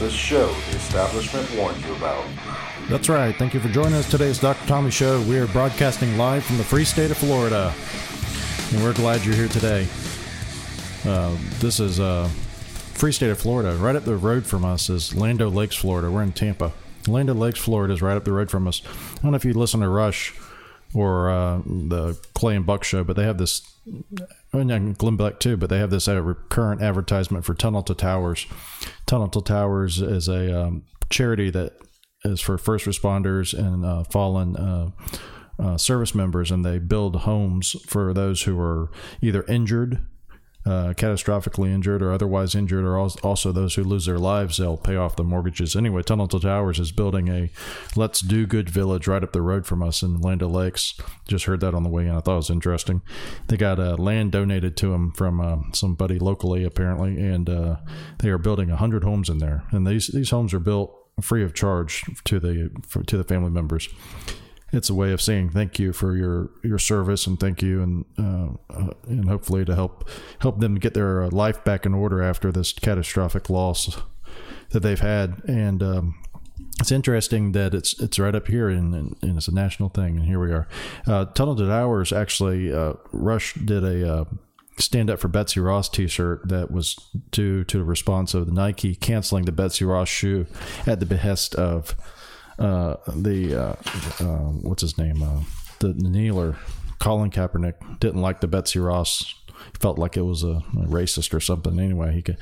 this show the establishment warned you about. That's right. Thank you for joining us today's Dr. Tommy Show. We are broadcasting live from the free state of Florida, and we're glad you're here today. Uh, this is uh, free state of Florida. Right up the road from us is Land O' Lakes, Florida. We're in Tampa. Land O' Lakes, Florida is right up the road from us. I don't know if you listen to Rush or uh, the Clay and Buck show, but they have this, and Glenn Beck too, but they have this uh, current advertisement for Tunnel to Towers. Tunnel to Towers is a um, charity that is for first responders and uh, fallen uh, uh, service members, and they build homes for those who are either injured uh, catastrophically injured or otherwise injured, or also those who lose their lives, they'll pay off the mortgages. Anyway, Tunnel to Towers is building a Let's Do Good village right up the road from us in Land Lakes. Just heard that on the way in. I thought it was interesting. They got uh, land donated to them from uh, somebody locally, apparently, and uh, they are building 100 homes in there. And these, these homes are built free of charge to the for, to the family members it's a way of saying thank you for your your service and thank you and uh, uh, and hopefully to help help them get their uh, life back in order after this catastrophic loss that they've had. And um, it's interesting that it's it's right up here and, and, and, it's a national thing and here we are. Uh, tunnel to towers actually uh, rush did a uh, stand up for Betsy Ross t-shirt that was due to the response of the Nike canceling the Betsy Ross shoe at the behest of uh, the uh, uh, what's his name, uh, the, kneeler, Colin Kaepernick didn't like the Betsy Ross. Felt like it was a, a racist or something. Anyway, he could.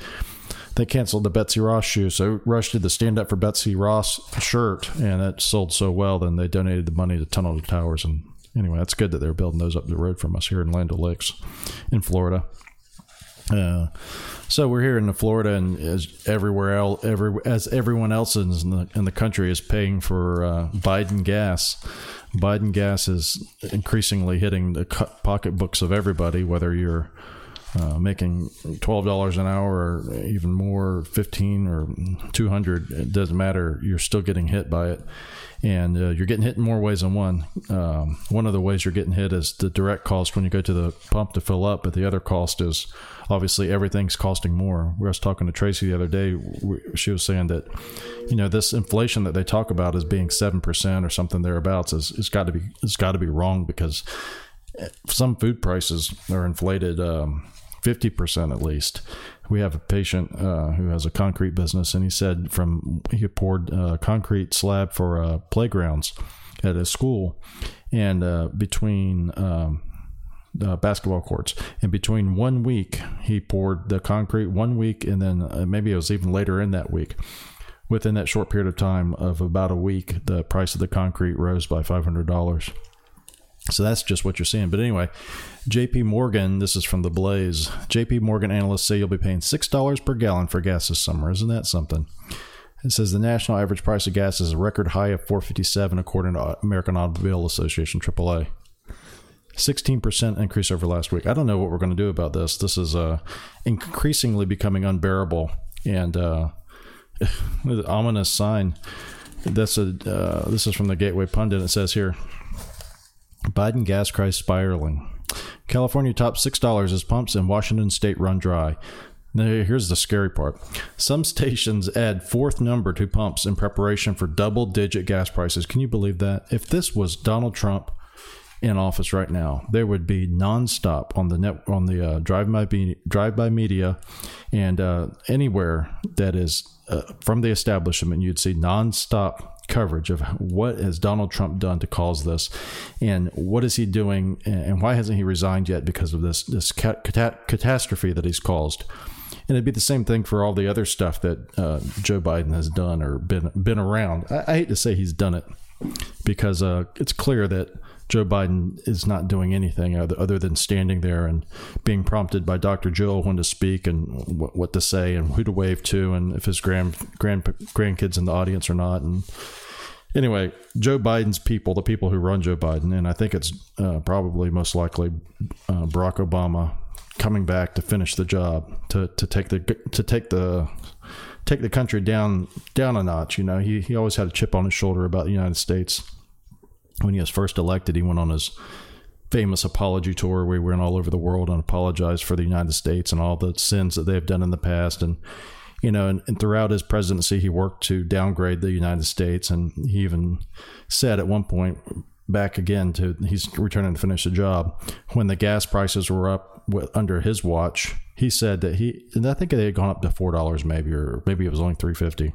They canceled the Betsy Ross shoe, so Rush did the stand up for Betsy Ross shirt, and it sold so well. Then they donated the money to Tunnel to Towers, and anyway, that's good that they're building those up the road from us here in Land Lakes, in Florida. Uh, so we're here in Florida, and as everywhere else, every as everyone else in the in the country is paying for uh, Biden gas. Biden gas is increasingly hitting the pocketbooks of everybody, whether you're uh, making twelve dollars an hour or even more, fifteen or two hundred. It doesn't matter. You're still getting hit by it, and uh, you're getting hit in more ways than one. Um, one of the ways you're getting hit is the direct cost when you go to the pump to fill up, but the other cost is obviously everything's costing more. We was talking to Tracy the other day. She was saying that you know this inflation that they talk about as being seven percent or something thereabouts is it's got to be it's got to be wrong because some food prices are inflated. Um, 50% at least. We have a patient uh, who has a concrete business, and he said from he poured a concrete slab for uh, playgrounds at a school, and uh, between um, uh, basketball courts. And between one week, he poured the concrete one week, and then uh, maybe it was even later in that week. Within that short period of time of about a week, the price of the concrete rose by five hundred dollars. So that's just what you're seeing. But anyway, JP Morgan, this is from the Blaze. JP Morgan analysts say you'll be paying $6 per gallon for gas this summer. Isn't that something? It says the national average price of gas is a record high of 457 according to American Automobile Association AAA. 16% increase over last week. I don't know what we're going to do about this. This is uh, increasingly becoming unbearable and uh, ominous sign. That's a uh, this is from the Gateway Pundit. It says here Biden gas price spiraling. California tops $6 as pumps in Washington state run dry. Now, here's the scary part. Some stations add fourth number to pumps in preparation for double digit gas prices. Can you believe that? If this was Donald Trump in office right now, there would be nonstop on the net on the uh, drive by drive by media and uh, anywhere that is uh, from the establishment. You'd see nonstop coverage of what has Donald Trump done to cause this, and what is he doing, and why hasn't he resigned yet because of this this cat- catastrophe that he's caused. And it'd be the same thing for all the other stuff that uh, Joe Biden has done or been been around. I, I hate to say he's done it because uh, it's clear that Joe Biden is not doing anything other, than standing there and being prompted by Dr. Jill when to speak and what, what to say and who to wave to and if his grand, grand grandkids in the audience or not. And anyway, Joe Biden's people, the people who run Joe Biden, and I think it's uh, probably most likely uh, Barack Obama coming back to finish the job to, to take the to take the take the country down down a notch. You know, he he always had a chip on his shoulder about the United States when he was first elected, he went on his famous apology tour where he went all over the world and apologized for the United States and all the sins that they've done in the past. And you know, and, and, throughout his presidency, he worked to downgrade the United States, and he even said at one point back again to he's returning to finish the job when the gas prices were up under his watch. He said that he, and I think they had gone up to four dollars maybe, or maybe it was only three fifty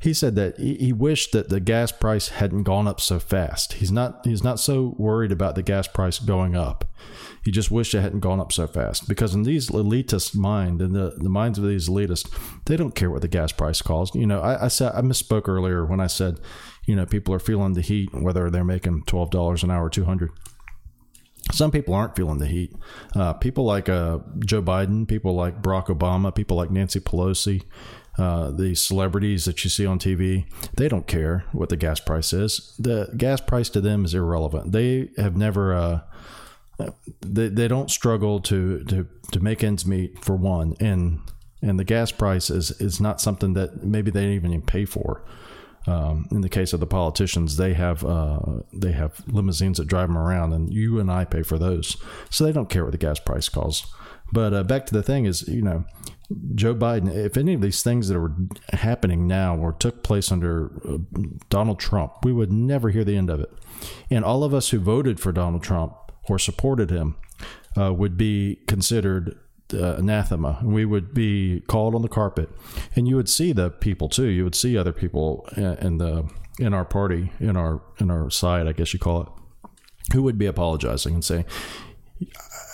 he said that he wished that the gas price hadn't gone up so fast. He's not he's not so worried about the gas price going up. He just wished it hadn't gone up so fast because in these elitist mind in the, the minds of these elitists, they don't care what the gas price costs. You know, I, I said I misspoke earlier when I said, you know, people are feeling the heat whether they're making twelve dollars an hour, two hundred. Some people aren't feeling the heat. Uh, people like uh, Joe Biden, people like Barack Obama, people like Nancy Pelosi, uh, the celebrities that you see on TV, they don't care what the gas price is. The gas price to them is irrelevant. They have never, uh, they, they don't struggle to, to, to make ends meet for one. And, and the gas price is, is not something that maybe they even pay for. Um, in the case of the politicians, they have uh, they have limousines that drive them around, and you and I pay for those, so they don't care what the gas price costs. But uh, back to the thing is, you know, Joe Biden, if any of these things that are happening now or took place under uh, Donald Trump, we would never hear the end of it. And all of us who voted for Donald Trump or supported him uh, would be considered uh, anathema. We would be called on the carpet, and you would see the people too. You would see other people in the in our party, in our in our side, I guess you call it, who would be apologizing and saying,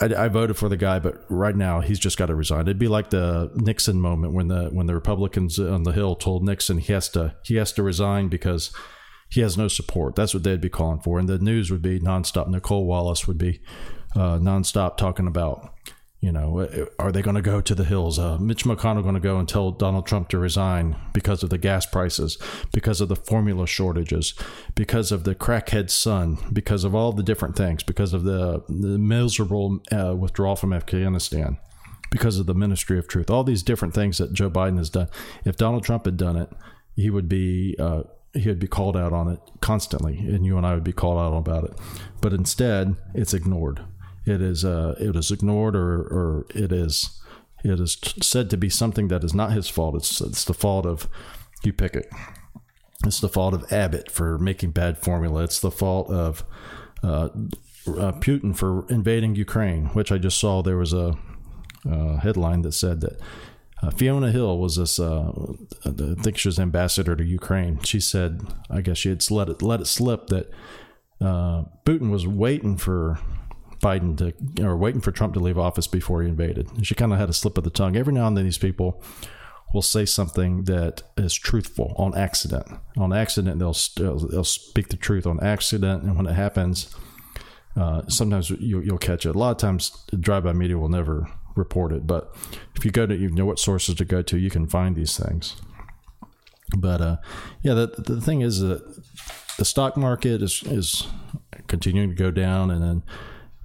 I, I, voted for the guy, but right now he's just got to resign. It'd be like the Nixon moment when the when the Republicans on the Hill told Nixon he has to he has to resign because he has no support. That's what they'd be calling for, and the news would be nonstop. Nicolle Wallace would be uh, nonstop talking about you know, uh, are they going to go to the hills? Uh, Mitch McConnell going to go and tell Donald Trump to resign because of the gas prices, because of the formula shortages, because of the crackhead son, because of all the different things, because of the, the miserable uh, withdrawal from Afghanistan, because of the Ministry of Truth, all these different things that Joe Biden has done. If Donald Trump had done it, he would be. Uh, he would be called out on it constantly, and you and I would be called out about it. But instead, it's ignored it is uh, it is ignored or, or it is it is said to be something that is not his fault. It's it's the fault of you pick it. It's the fault of Abbott for making bad formula. It's the fault of uh, uh, Putin for invading Ukraine, which I just saw there was a, a headline that said that uh, Fiona Hill was this, uh, I think she was ambassador to Ukraine. She said, I guess she had let it let it slip that uh, Putin was waiting for Biden to, or waiting for Trump to leave office before he invaded. She kind of had a slip of the tongue. Every now and then, these people will say something that is truthful on accident. On accident, they'll they'll speak the truth on accident, and when it happens, uh, sometimes you, will catch it. A lot of times, the drive-by media will never report it, but if you go to you know what sources to go to, you can find these things. But uh, yeah, the the thing is that the stock market is is continuing to go down, and then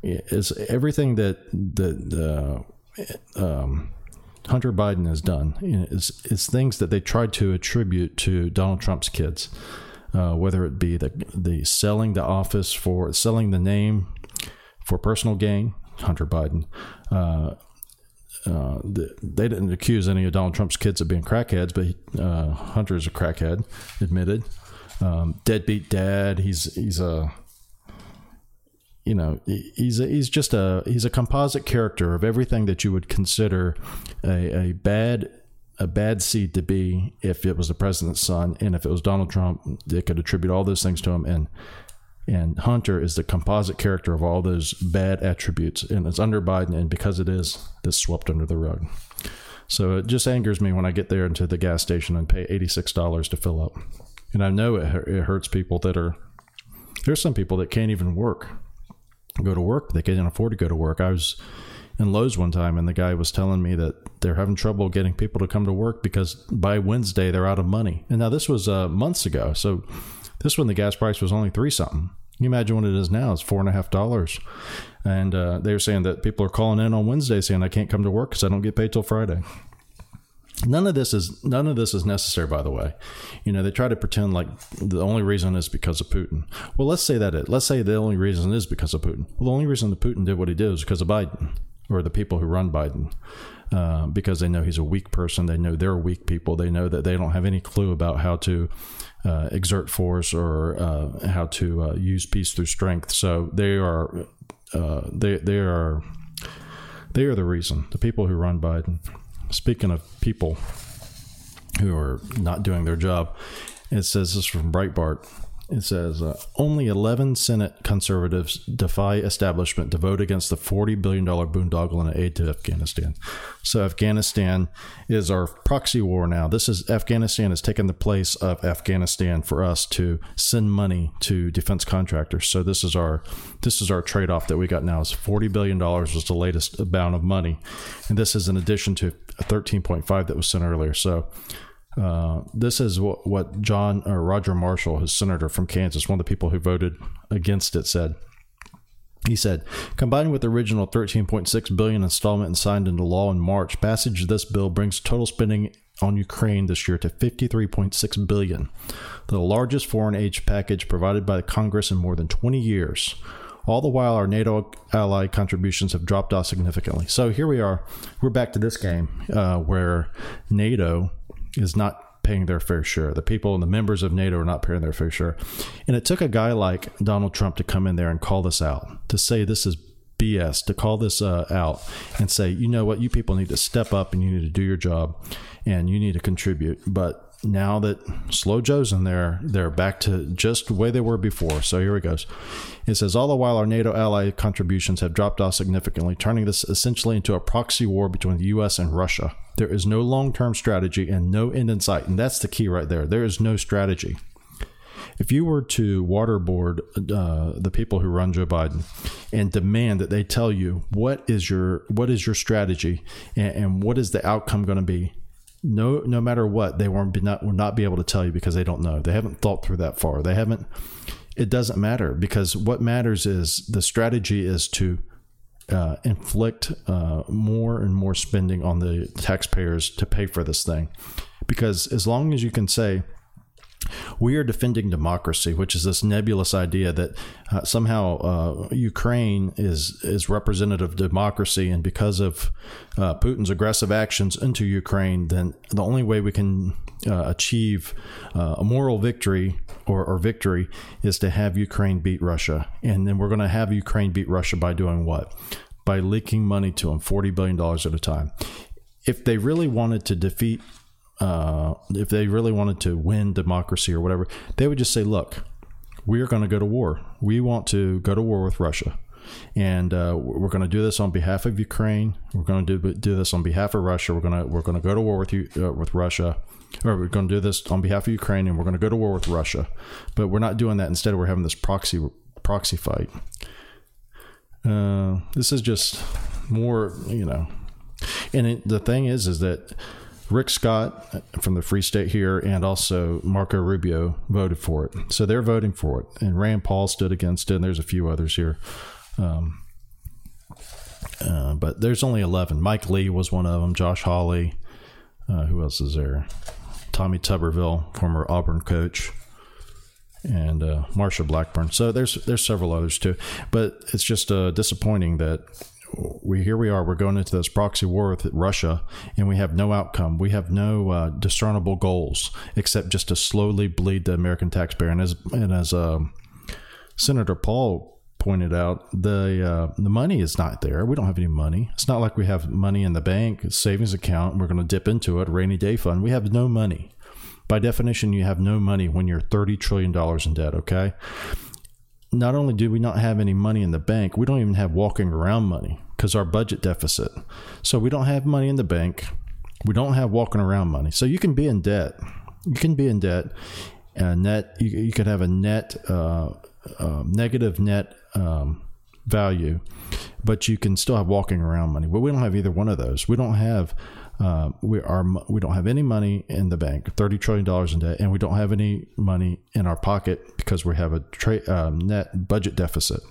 is everything that that uh, um, Hunter Biden has done is is things that they tried to attribute to Donald Trump's kids, uh, whether it be the the selling the office for selling the name for personal gain, Hunter Biden. Uh, uh, the, they didn't accuse any of Donald Trump's kids of being crackheads, but uh, Hunter is a crackhead, admitted. Um, deadbeat dad. He's he's a you know he's a, he's just a he's a composite character of everything that you would consider a, a bad a bad seed to be if it was the president's son. And if it was Donald Trump they could attribute all those things to him. And and Hunter is the composite character of all those bad attributes. And it's under Biden. And because it is it's swept under the rug. So it just angers me when I get there into the gas station and pay $86 to fill up. And I know it, it hurts people that are there's some people that can't even work go to work. They can't afford to go to work. I was in Lowe's one time, and the guy was telling me that they're having trouble getting people to come to work because by Wednesday they're out of money. And now this was uh, months ago, so this when the gas price was only three something. Can you imagine what it is now? It's four and a half dollars. And uh, they were saying that people are calling in on Wednesday saying I can't come to work because I don't get paid till Friday. None of this is none of this is necessary, by the way. You know, they try to pretend like the only reason is because of Putin. Well, let's say that it. Let's say the only reason is because of Putin. Well, the only reason that Putin did what he did is because of Biden or the people who run Biden. uh, because they know he's a weak person. They know they're weak people. They know that they don't have any clue about how to uh, exert force or uh, how to uh, use peace through strength. So they are uh, they they are they are the reason. The people who run Biden. Speaking of people who are not doing their job, it says this from Breitbart. It says uh, only 11 Senate conservatives defy establishment to vote against the $40 billion boondoggle in aid to Afghanistan. So, Afghanistan is our proxy war now. This is Afghanistan has taken the place of Afghanistan for us to send money to defense contractors. So, this is our this is our trade off that we got now. Is $40 billion was the latest amount of money. And this is in addition to 13.5 that was sent earlier. So, uh, this is what, what John or Roger Marshall, his senator from Kansas, one of the people who voted against it, said. He said, combined with the original 13.6 billion installment and signed into law in March, passage of this bill brings total spending on Ukraine this year to 53.6 billion, the largest foreign aid package provided by the Congress in more than 20 years. All the while, our NATO ally contributions have dropped off significantly. So here we are. We're back to this game uh, where NATO is not paying their fair share. The people and the members of NATO are not paying their fair share. And it took a guy like Donald Trump to come in there and call this out, to say this is BS, to call this uh, out and say, you know what, you people need to step up and you need to do your job and you need to contribute. But now that Slow Joe's in there, they're back to just the way they were before. So here it goes. It says, all the while our NATO ally contributions have dropped off significantly, turning this essentially into a proxy war between the U.S. and Russia. There is no long term strategy and no end in sight. And that's the key right there. There is no strategy. If you were to waterboard uh, the people who run Joe Biden and demand that they tell you what is your what is your strategy and, and what is the outcome going to be, no no matter what, they be not will not be able to tell you because they don't know. They haven't thought through that far. They haven't. It doesn't matter because what matters is the strategy is to uh, inflict uh, more and more spending on the taxpayers to pay for this thing. Because as long as you can say, we are defending democracy, which is this nebulous idea that uh, somehow uh, Ukraine is is representative of democracy, and because of uh, Putin's aggressive actions into Ukraine, then the only way we can uh, achieve uh, a moral victory or, or, victory is to have Ukraine beat Russia, and then we're going to have Ukraine beat Russia by doing what? By leaking money to them, forty billion dollars at a time. If they really wanted to defeat uh, if they really wanted to win democracy or whatever, they would just say, look, we are going to go to war. We want to go to war with Russia. And uh, we're going to do this on behalf of Ukraine. We're going to do, do this on behalf of Russia. We're going to we're going to go to war with you uh, with Russia, or we're going to do this on behalf of Ukraine, and we're going to go to war with Russia. But we're not doing that. Instead, we're having this proxy proxy fight. Uh, this is just more, you know. And it, the thing is, is that Rick Scott from the Free State here and also Marco Rubio voted for it. So they're voting for it. And Rand Paul stood against it, and there's a few others here. Um, uh, but there's only 11. Mike Lee was one of them, Josh Hawley. Uh, who else is there? Tommy Tuberville, former Auburn coach, and uh, Marsha Blackburn. So there's there's several others too, but it's just uh, disappointing that we here we are. We're going into this proxy war with Russia, and we have no outcome. We have no uh, discernible goals except just to slowly bleed the American taxpayer. And as and as uh, Senator Paul pointed out, the uh, the money is not there. We don't have any money. It's not like we have money in the bank savings account. we're going to dip into it, rainy day fund. We have no money. By definition, you have no money when you're thirty trillion dollars in debt. Okay not only do we not have any money in the bank, we don't even have walking around money because our budget deficit. So we don't have money in the bank. We don't have walking around money. So you can be in debt. You can be in debt. And net, you, you could have a net, uh, uh, negative net um, value, but you can still have walking around money. But we don't have either one of those. We don't have uh, we are we don't have any money in the bank, thirty trillion dollars in debt, and we don't have any money in our pocket because we have a tra- um, net budget deficit.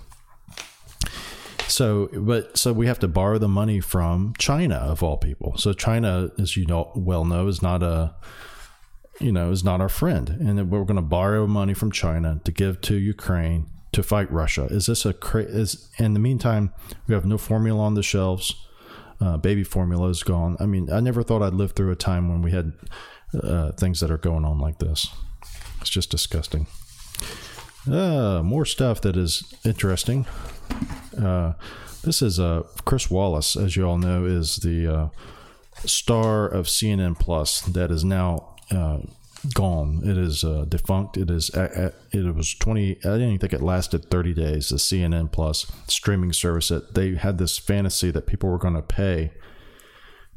So, but so we have to borrow the money from China of all people. So China, as you know well know, is not a you know is not our friend, and we're going to borrow money from China to give to Ukraine to fight Russia. Is this a cra- is in the meantime we have no formula on the shelves Uh, baby formula is gone. I mean, I never thought I'd live through a time when we had uh, things that are going on like this. It's just disgusting. Uh, more stuff that is interesting. Uh, this is uh, Chris Wallace, as you all know, is the uh, star of CNN Plus that is now uh, gone. It is uh, defunct. It is. It was twenty. I didn't think it lasted thirty days. The CNN Plus streaming service that they had this fantasy that people were going to pay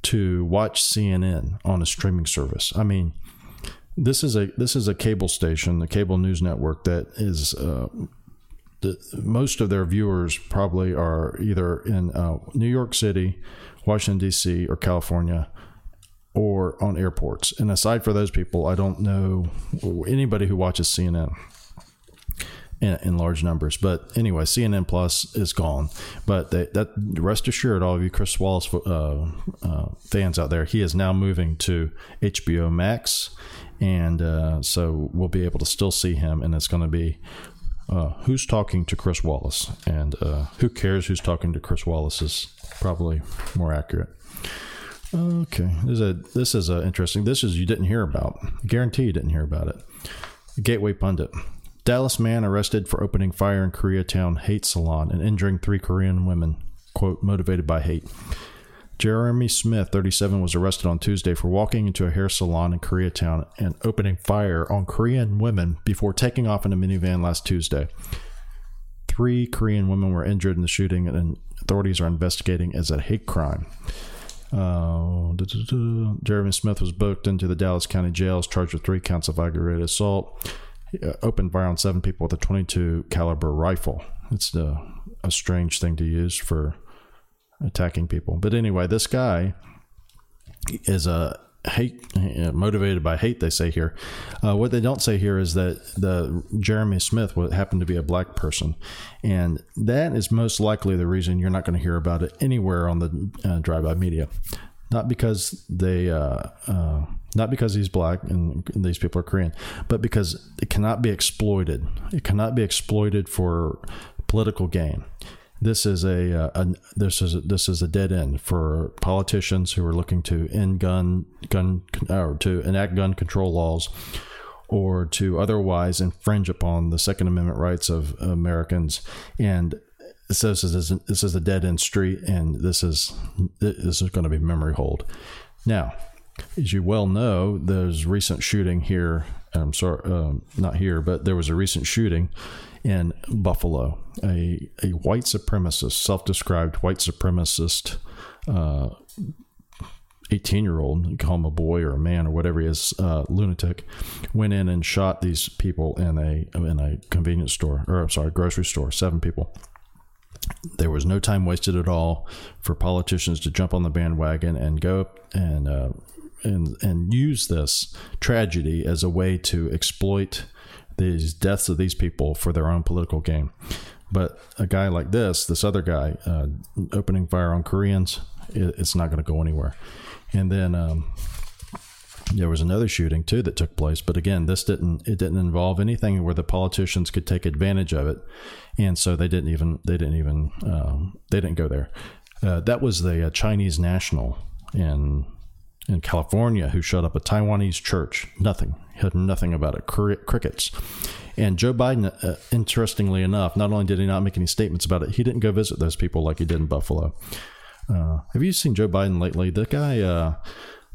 to watch CNN on a streaming service. I mean, this is a this is a cable station, the cable news network that is. Uh, the, most of their viewers probably are either in uh, New York City, Washington D.C., or California, or on airports. And aside for those people, I don't know anybody who watches CNN in, in large numbers. But anyway, CNN Plus is gone. But they, that rest assured, all of you Chris Wallace uh, uh, fans out there, he is now moving to HBO Max, and uh, so we'll be able to still see him, and it's going to be. Uh, who's talking to Chris Wallace, and uh, who cares who's talking to Chris Wallace is probably more accurate. Okay, this is a this is a interesting. This is you didn't hear about. I guarantee you didn't hear about it. Gateway pundit. Dallas man arrested for opening fire in Koreatown hate salon and injuring three Korean women. Quote, motivated by hate. Jeremy Smith, 37, was arrested on Tuesday for walking into a hair salon in Koreatown and opening fire on Korean women before taking off in a minivan last Tuesday. Three Korean women were injured in the shooting, and authorities are investigating as a hate crime. Uh, Jeremy Smith was booked into the Dallas County jails, charged with three counts of aggravated assault. He, uh, opened fire on seven people with a 22 caliber rifle. It's a, a strange thing to use for attacking people. But anyway, this guy is a hate motivated by hate they say here. Uh, what they don't say here is that the jeremy smith happened to be a black person and that is most likely the reason you're not going to hear about it anywhere on the uh, drive-by media. Not because they uh, uh not because he's black and these people are korean but because it cannot be exploited. It cannot be exploited for political gain this is a, uh, a, this is a, this is a dead end for politicians who are looking to end gun gun or to enact gun control laws or to otherwise infringe upon the Second Amendment rights of Americans. And so this is this is a dead end street and this is this is going to be memory holed. Now as you well know there's recent shooting here I'm sorry um, not here but there was a recent shooting in Buffalo, a, a white supremacist, self described white supremacist, 18 uh, year old, call him a boy or a man or whatever he is, uh, lunatic, went in and shot these people in a in a convenience store or I'm sorry, grocery store, seven people. There was no time wasted at all for politicians to jump on the bandwagon and go and uh, and and use this tragedy as a way to exploit these deaths of these people for their own political gain. But a guy like this, this other guy, uh, opening fire on Koreans, it, it's not going to go anywhere. And then um, there was another shooting too that took place, but again, this didn't it didn't involve anything where the politicians could take advantage of it, and so they didn't even they didn't even um, they didn't go there. Uh, that was the uh, Chinese national in in California who shut up a Taiwanese church. Nothing. Heard nothing about it. Crickets. And Joe Biden, uh, interestingly enough, not only did he not make any statements about it, he didn't go visit those people like he did in Buffalo. Uh, have you seen Joe Biden lately? The guy uh,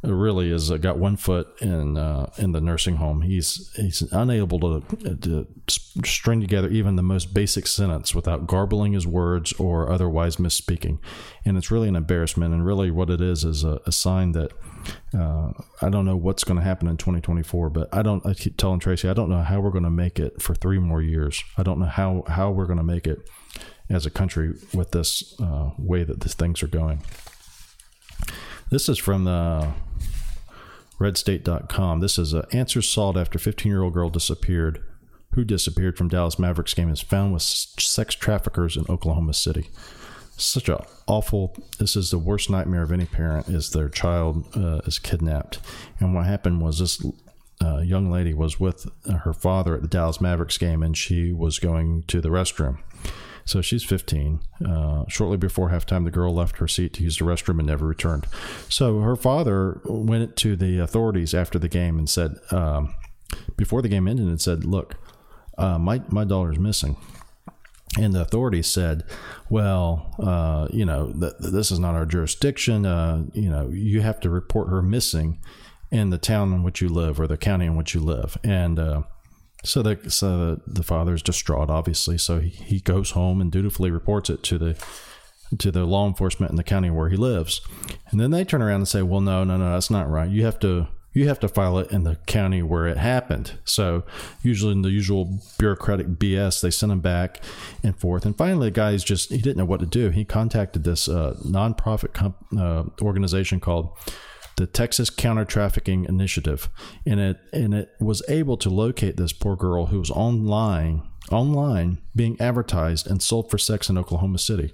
really has uh, got one foot in uh, in the nursing home. He's he's unable to, to string together even the most basic sentence without garbling his words or otherwise misspeaking, and it's really an embarrassment. And really, what it is is a, a sign that uh, I don't know what's going to happen in 2024, but I don't. I keep telling Tracy, I don't know how we're going to make it for three more years. I don't know how how we're going to make it as a country with this uh, way that these things are going. This is from the redstate.com. This is an answer sought after 15 year old girl disappeared. Who disappeared from Dallas Mavericks game is found with sex traffickers in Oklahoma City such a awful this is the worst nightmare of any parent is their child uh, is kidnapped and what happened was this uh, young lady was with her father at the dallas mavericks game and she was going to the restroom So she's 15. Uh, shortly before halftime, the girl left her seat to use the restroom and never returned. So her father went to the authorities after the game and said, um, before the game ended, and said, "Look, uh, my my daughter's missing." And the authorities said, "Well, uh, you know, th- this is not our jurisdiction. Uh, you know, you have to report her missing in the town in which you live or the county in which you live." And uh, so the so the father's distraught, obviously. So he, he goes home and dutifully reports it to the to the law enforcement in the county where he lives. And then they turn around and say, "Well, no, no, no, that's not right. You have to you have to file it in the county where it happened. So usually in the usual bureaucratic BS, they send him back and forth. And finally, the guy's just he didn't know what to do. He contacted this uh, nonprofit comp- uh, organization called the Texas Counter Trafficking Initiative, and it and it was able to locate this poor girl who was online online being advertised and sold for sex in Oklahoma City.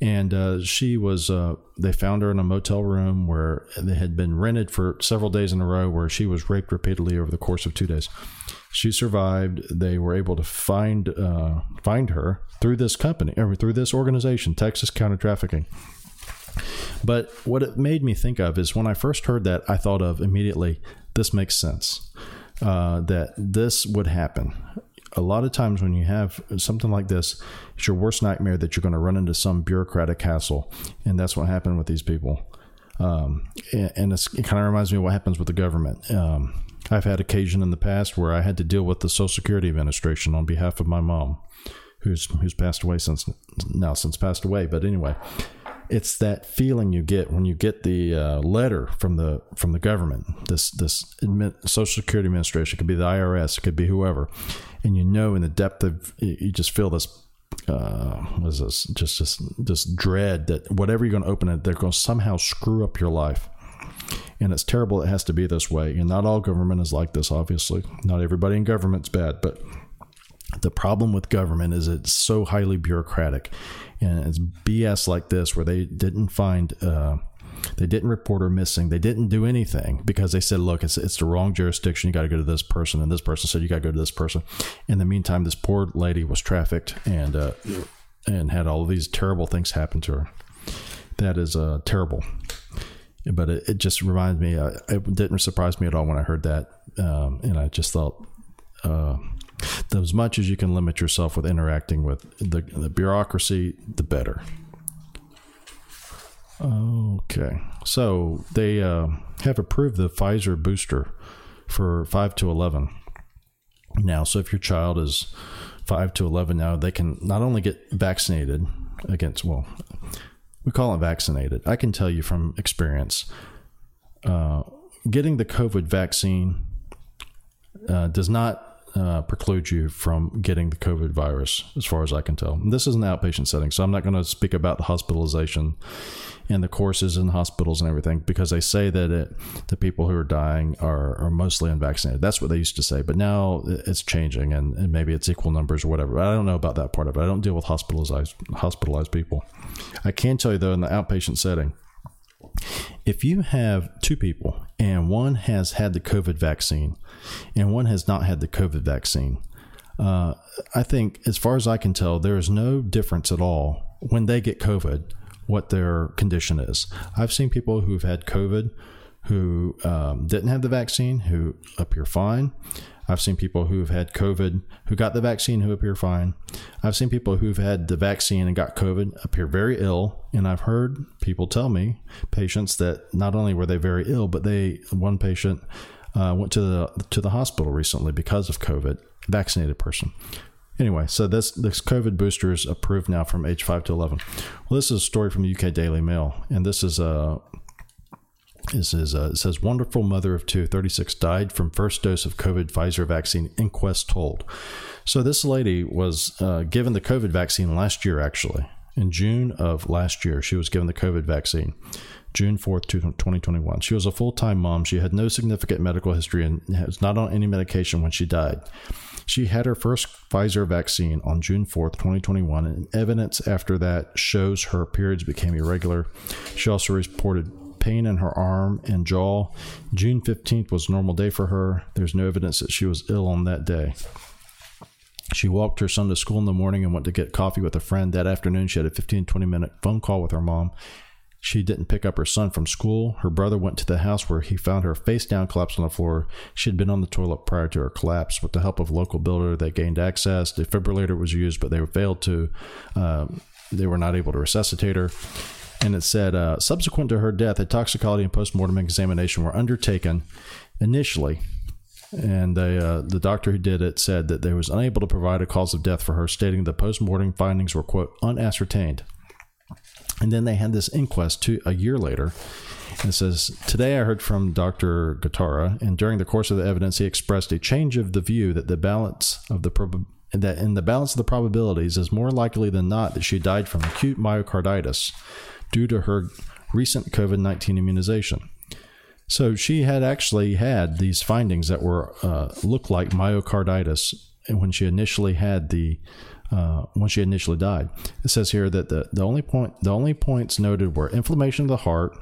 And uh, she was uh, they found her in a motel room where they had been rented for several days in a row where she was raped repeatedly over the course of two days. She survived. They were able to find uh, find her through this company or through this organization texas counter trafficking but what it made me think of is when i first heard that i thought of immediately this makes sense uh, that this would happen a lot of times when you have something like this, it's your worst nightmare that you're going to run into some bureaucratic hassle, and that's what happened with these people. Um, and, it kind of reminds me of what happens with the government. Um, I've had occasion in the past where I had to deal with the Social Security Administration on behalf of my mom, who's who's passed away since now since passed away. But anyway, it's that feeling you get when you get the uh, letter from the from the government. This this Social Security Administration it could be the IRS, it could be whoever, and you know in the depth of you just feel this uh, what is this just just this dread that whatever you're going to open it, they're going to somehow screw up your life. And it's terrible. It has to be this way. And not all government is like this. Obviously, not everybody in government's bad, but the problem with government is it's so highly bureaucratic and it's BS like this where they didn't find uh, they didn't report her missing. They didn't do anything because they said, "Look, it's it's the wrong jurisdiction. You got to go to this person." And this person said, "You got to go to this person." In the meantime, this poor lady was trafficked and uh, and had all these terrible things happen to her. That is uh, terrible. But it, it just reminds me. Uh, it didn't surprise me at all when I heard that, um, and I just thought. Uh, as much as you can limit yourself with interacting with the, the bureaucracy, the better. Okay, so they uh, have approved the Pfizer booster for five to eleven now. So if your child is five to eleven now, they can not only get vaccinated against well, we call it vaccinated. I can tell you from experience, uh, getting the COVID vaccine uh, does not uh, preclude you from getting the COVID virus, as far as I can tell. This is an outpatient setting, so I'm not going to speak about the hospitalization and the courses in hospitals and everything because they say that it, the people who are dying are, are mostly unvaccinated. That's what they used to say, but now it's changing, and, and maybe it's equal numbers or whatever. I don't know about that part of it. I don't deal with hospitalized hospitalized people. I can tell you though, in the outpatient setting, if you have two people and one has had the COVID vaccine and one has not had the COVID vaccine, uh, I think, as far as I can tell, there is no difference at all when they get COVID what their condition is. I've seen people who've had COVID who um, didn't have the vaccine who appear fine. I've seen people who've had COVID who got the vaccine who appear fine. I've seen people who've had the vaccine and got COVID appear very ill. And I've heard people tell me, patients, that not only were they very ill, but they, one patient uh, went to the, to the hospital recently because of COVID, vaccinated person. Anyway, so this this COVID booster is approved now from age five to eleven. Well, this is a story from the UK Daily Mail, and this is a this is it says wonderful mother of two, 36, died from first dose of COVID Pfizer vaccine. Inquest told. So this lady was uh, given the COVID vaccine last year, actually in June of last year. She was given the COVID vaccine. June 4th, 2021. She was a full time mom. She had no significant medical history and was not on any medication when she died. She had her first Pfizer vaccine on June 4th, 2021, and evidence after that shows her periods became irregular. She also reported pain in her arm and jaw. June 15th was a normal day for her. There's no evidence that she was ill on that day. She walked her son to school in the morning and went to get coffee with a friend. That afternoon, she had a 15 20 minute phone call with her mom. She didn't pick up her son from school. Her brother went to the house where he found her face down, collapsed on the floor. She had been on the toilet prior to her collapse. With the help of a local builder, they gained access. Defibrillator was used, but they failed to. Um, they were not able to resuscitate her. And it said, uh, subsequent to her death, a toxicology and postmortem examination were undertaken initially. And they, uh, the doctor who did it said that they was unable to provide a cause of death for her, stating the postmortem findings were, quote, unascertained. And then they had this inquest two, a year later. And it says, Today I heard from Dr. Gatara, and during the course of the evidence, he expressed a change of the view that the balance of the prob- that in the balance of the probabilities is more likely than not that she died from acute myocarditis due to her recent COVID 19 immunization. So she had actually had these findings that were uh, looked like myocarditis when she initially had the uh, when she initially died. It says here that the, the only point the only points noted were inflammation of the heart,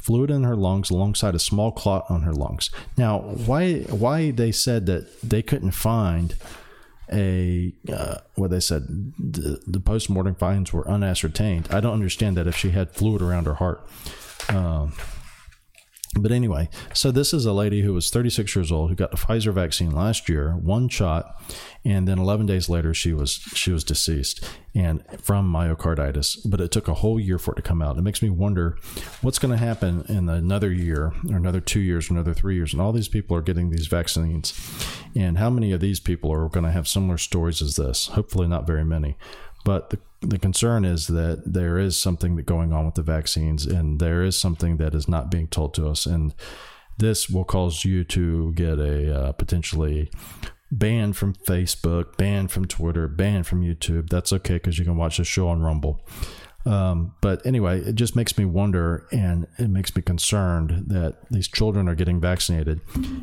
fluid in her lungs alongside a small clot on her lungs. Now, why why they said that they couldn't find a uh, what they said the, the post-mortem findings were unascertained. I don't understand that if she had fluid around her heart. Um, but anyway, so this is a lady who was 36 years old who got the Pfizer vaccine last year, one shot, and then 11 days later she was she was deceased and from myocarditis. But it took a whole year for it to come out. It makes me wonder what's going to happen in another year, or another two years, or another three years, and all these people are getting these vaccines, and how many of these people are going to have similar stories as this? Hopefully, not very many. But the, the concern is that there is something that going on with the vaccines, and there is something that is not being told to us, and this will cause you to get a uh, potentially banned from Facebook, banned from Twitter, banned from YouTube. That's okay because you can watch the show on Rumble. Um, but anyway, it just makes me wonder and it makes me concerned that these children are getting vaccinated.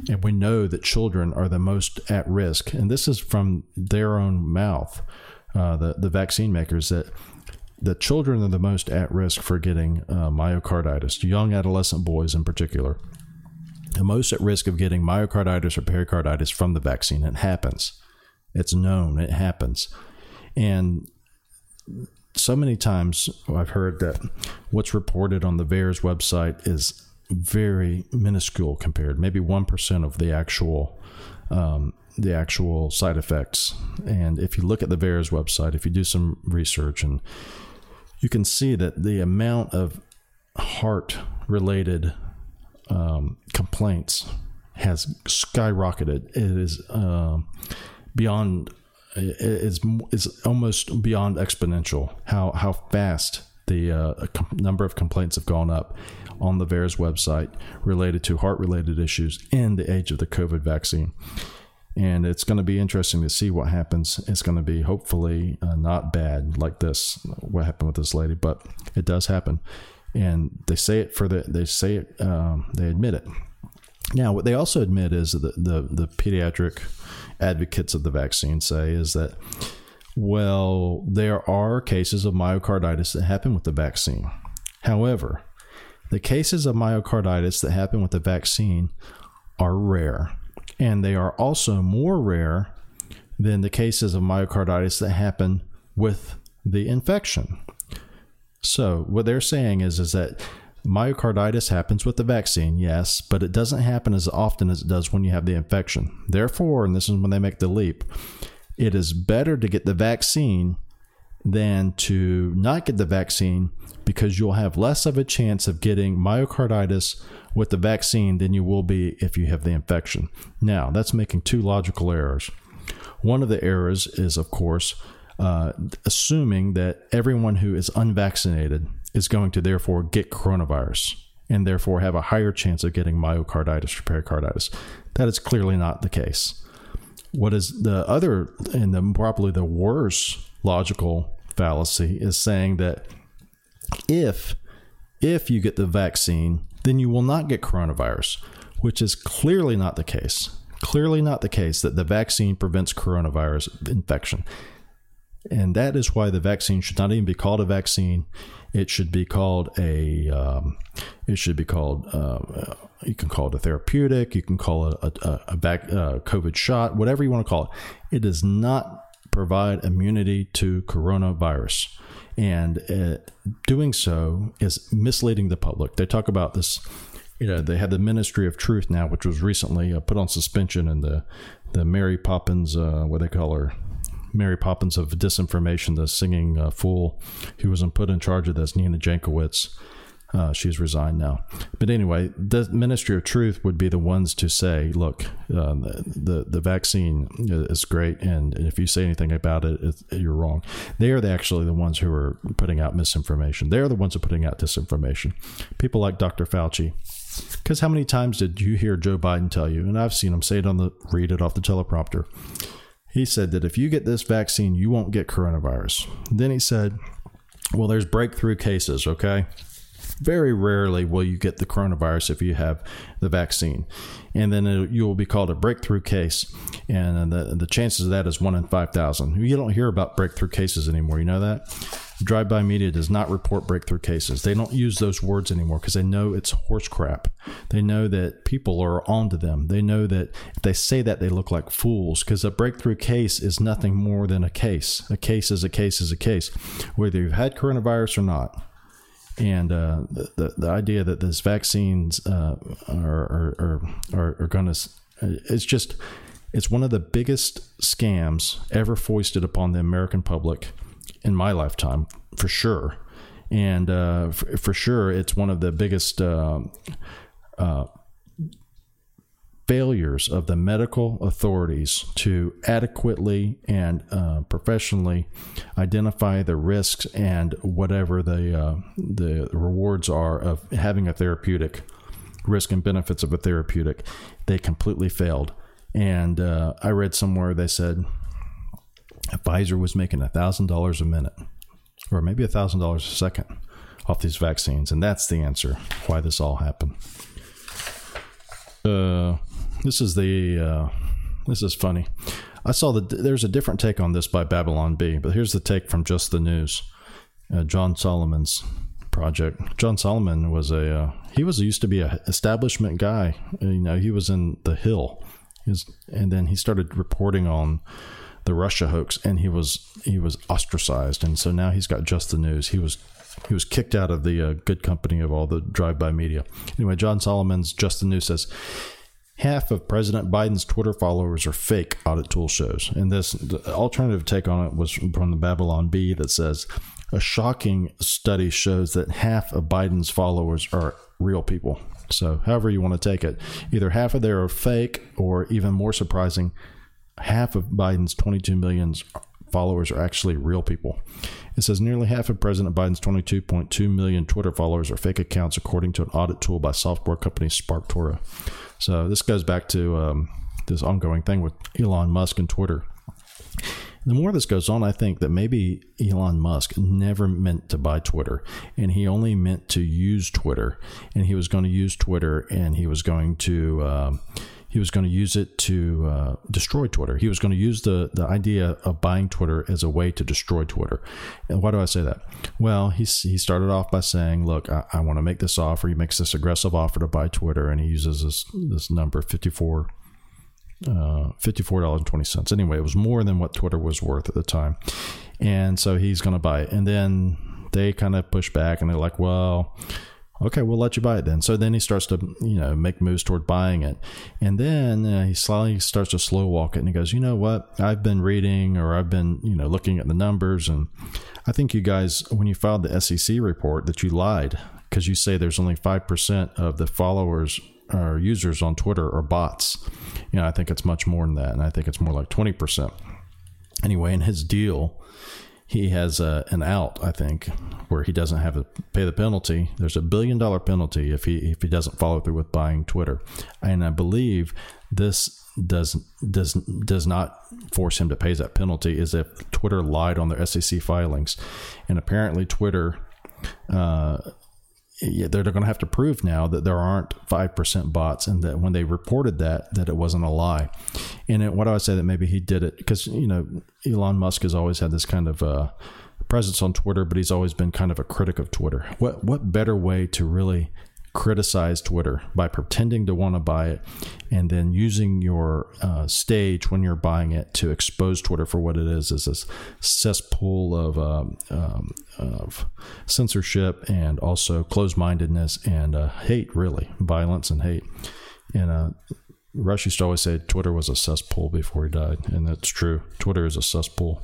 And we know that children are the most at risk. And this is from their own mouth uh, the the vaccine makers that the children are the most at risk for getting uh, myocarditis. Young adolescent boys, in particular, the most at risk of getting myocarditis or pericarditis from the vaccine. It happens. It's known. It happens, and so many times I've heard that what's reported on the VAERS website is very minuscule compared, maybe one percent of the actual um, the actual side effects. And if you look at the VAERS website, if you do some research, and you can see that the amount of heart related um, complaints has skyrocketed. It is uh, beyond. It is is almost beyond exponential. How how fast the uh, number of complaints have gone up on the VAERS website related to heart related issues in the age of the COVID vaccine and it's going to be interesting to see what happens. It's going to be hopefully uh, not bad like this, what happened with this lady, but it does happen, and they say it for the they say it um, they admit it. Now, what they also admit is that the the pediatric advocates of the vaccine say is that well, there are cases of myocarditis that happen with the vaccine. However, the cases of myocarditis that happen with the vaccine are rare and they are also more rare than the cases of myocarditis that happen with the infection. So, what they're saying is, is that myocarditis happens with the vaccine, yes, but it doesn't happen as often as it does when you have the infection. Therefore, and this is when they make the leap, it is better to get the vaccine than to not get the vaccine because you'll have less of a chance of getting myocarditis with the vaccine than you will be if you have the infection. Now, that's making two logical errors. One of the errors is, of course, uh, assuming that everyone who is unvaccinated is going to therefore get coronavirus and therefore have a higher chance of getting myocarditis or pericarditis. That is clearly not the case. What is the other and the, probably the worst logical fallacy is saying that if if you get the vaccine, then you will not get coronavirus, which is clearly not the case. Clearly not the case that the vaccine prevents coronavirus infection. And that is why the vaccine should not even be called a vaccine. It should be called a. Um, it should be called. Uh, you can call it a therapeutic. You can call it a, a, a back uh, COVID shot. Whatever you want to call it. It does not provide immunity to coronavirus, and uh, doing so is misleading the public. They talk about this. You know, they had the Ministry of Truth now, which was recently uh, put on suspension, and the the Mary Poppins, uh, what they call her, Mary Poppins of disinformation, the singing uh, fool who was put in charge of this, Nina Jankowicz. Uh, she's resigned now. But anyway, the Ministry of Truth would be the ones to say, look, uh, the, the, the vaccine is great, and if you say anything about it, you're wrong. They are the, actually the ones who are putting out misinformation. They're the ones who are putting out disinformation. People like Dr. Fauci. Because how many times did you hear Joe Biden tell you, and I've seen him say it on the read it off the teleprompter, he said that if you get this vaccine, you won't get coronavirus. Then he said, well, there's breakthrough cases, okay? Very rarely will you get the coronavirus if you have the vaccine. And then you will be called a breakthrough case. And the, the chances of that is one in 5,000. You don't hear about breakthrough cases anymore. You know that? Drive by media does not report breakthrough cases. They don't use those words anymore because they know it's horse crap. They know that people are onto them. They know that if they say that, they look like fools because a breakthrough case is nothing more than a case. A case is a case is a case, whether you've had coronavirus or not. And uh, the, the idea that these vaccines uh, are, are, are, are going to, it's just, it's one of the biggest scams ever foisted upon the American public in my lifetime, for sure. And uh, for, for, sure, it's one of the biggest uh, uh, failures of the medical authorities to adequately and uh, professionally identify the risks and whatever the uh, the rewards are of having a therapeutic risk and benefits of a therapeutic. They completely failed. And uh, I read somewhere they said Pfizer was making $1,000 a minute, or maybe $1,000 a second off these vaccines. And that's the answer why this all happened. Uh, this is the, uh, this is funny. I saw that there's a different take on this by Babylon Bee, but here's the take from Just the News. Uh, John Solomon's project. John Solomon was a uh, he was used to be a establishment guy. You know, he was in the Hill, was, and then he started reporting on the Russia hoax, and he was he was ostracized, and so now he's got just the news. He was he was kicked out of the uh, good company of all the drive-by media. Anyway, John Solomon's Just the News says half of President Biden's Twitter followers are fake. Audit Tool shows, and this alternative take on it was from the Babylon Bee that says a shocking study shows that half of Biden's followers are real people. So, however you want to take it, either half of them are fake, or even more surprising, half of Biden's 22 million followers are actually real people. It says nearly half of President Biden's 22.2 million Twitter followers are fake accounts, according to an audit tool by software company SparkToro. So this goes back to um, this ongoing thing with Elon Musk and Twitter. The more this goes on, I think that maybe Elon Musk never meant to buy Twitter and he only meant to use Twitter and he was going to use Twitter and he was going to. Uh, he was going to use it to uh, destroy Twitter. He was going to use the, the idea of buying Twitter as a way to destroy Twitter. And why do I say that? Well, he, he started off by saying, Look, I, I want to make this offer. He makes this aggressive offer to buy Twitter, and he uses this, this number 54 uh, $54.20. Anyway, it was more than what Twitter was worth at the time. And so he's going to buy it. And then they kind of push back and they're like, well, okay, we'll let you buy it then. So then he starts to, you know, make moves toward buying it. And then uh, he slowly starts to slow walk it and he goes, you know what? I've been reading or I've been, you know, looking at the numbers. And I think you guys, when you filed the SEC report, that you lied because you say there's only 5% of the followers or users on Twitter are bots. You know, I think it's much more than that. And I think it's more like 20%. Anyway, in his deal, he has a, an out, I think, where he doesn't have to pay the penalty. There's a billion dollar penalty if he if he doesn't follow through with buying Twitter, and I believe this does does does not force him to pay that penalty. Is if Twitter lied on their SEC filings, and apparently Twitter. Uh, yeah, they're going to have to prove now that there aren't 5% bots and that when they reported that that it wasn't a lie and it, what do i say that maybe he did it because you know elon musk has always had this kind of uh, presence on Twitter, but he's always been kind of a critic of Twitter. What what better way to really criticize Twitter by pretending to want to buy it and then using your uh, stage when you're buying it to expose Twitter for what it is is this cesspool of, um, um, of censorship and also closed mindedness and uh, hate, really, violence and hate. And uh, Rush used to always say Twitter was a cesspool before he died, and that's true. Twitter is a cesspool.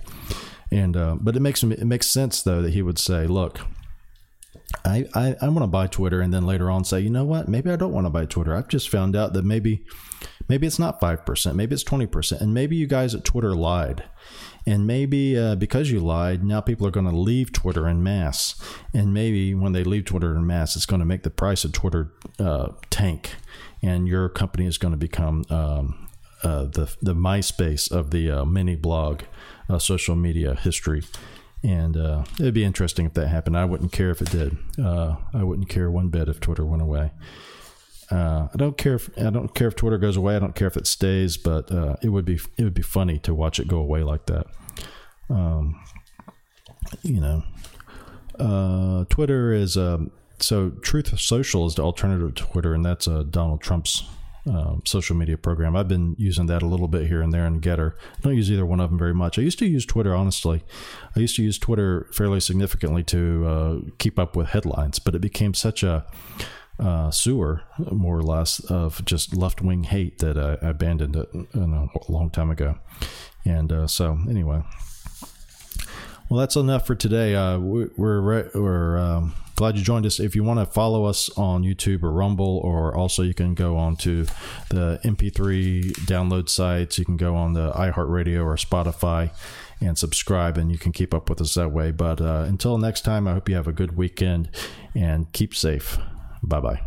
And uh, but it makes it makes sense though that he would say, "Look, I, I, I want to buy Twitter and then later on say, you know what, maybe I don't want to buy Twitter. I've just found out that maybe maybe it's not 5%, maybe it's 20%. And maybe you guys at Twitter lied. And maybe uh, because you lied, now people are going to leave Twitter in mass. And maybe when they leave Twitter in mass, it's going to make the price of Twitter uh, tank. And your company is going to become um, uh, the, the MySpace of the uh, mini blog uh, social media history and uh, it'd be interesting if that happened. I wouldn't care if it did. Uh, I wouldn't care one bit if Twitter went away. Uh, I don't care if I don't care if Twitter goes away. I don't care if it stays, but uh, it would be it would be funny to watch it go away like that. Um, you know, uh, Twitter is um, so Truth Social is the alternative to Twitter, and that's uh, Donald Trump's um, social media program. I've been using that a little bit here and there in GETTR. I don't use either one of them very much. I used to use Twitter, honestly. I used to use Twitter fairly significantly to uh, keep up with headlines, but it became such a uh, sewer, more or less, of just left wing hate that I, abandoned it know, a long time ago. And uh, so, anyway. Well, that's enough for today. Uh, we, we're we're um, glad you joined us. If you want to follow us on YouTube or Rumble, or also you can go on to the MP3 download sites. You can go on the iHeartRadio or Spotify and subscribe, and you can keep up with us that way. But uh, until next time, I hope you have a good weekend and keep safe. Bye bye.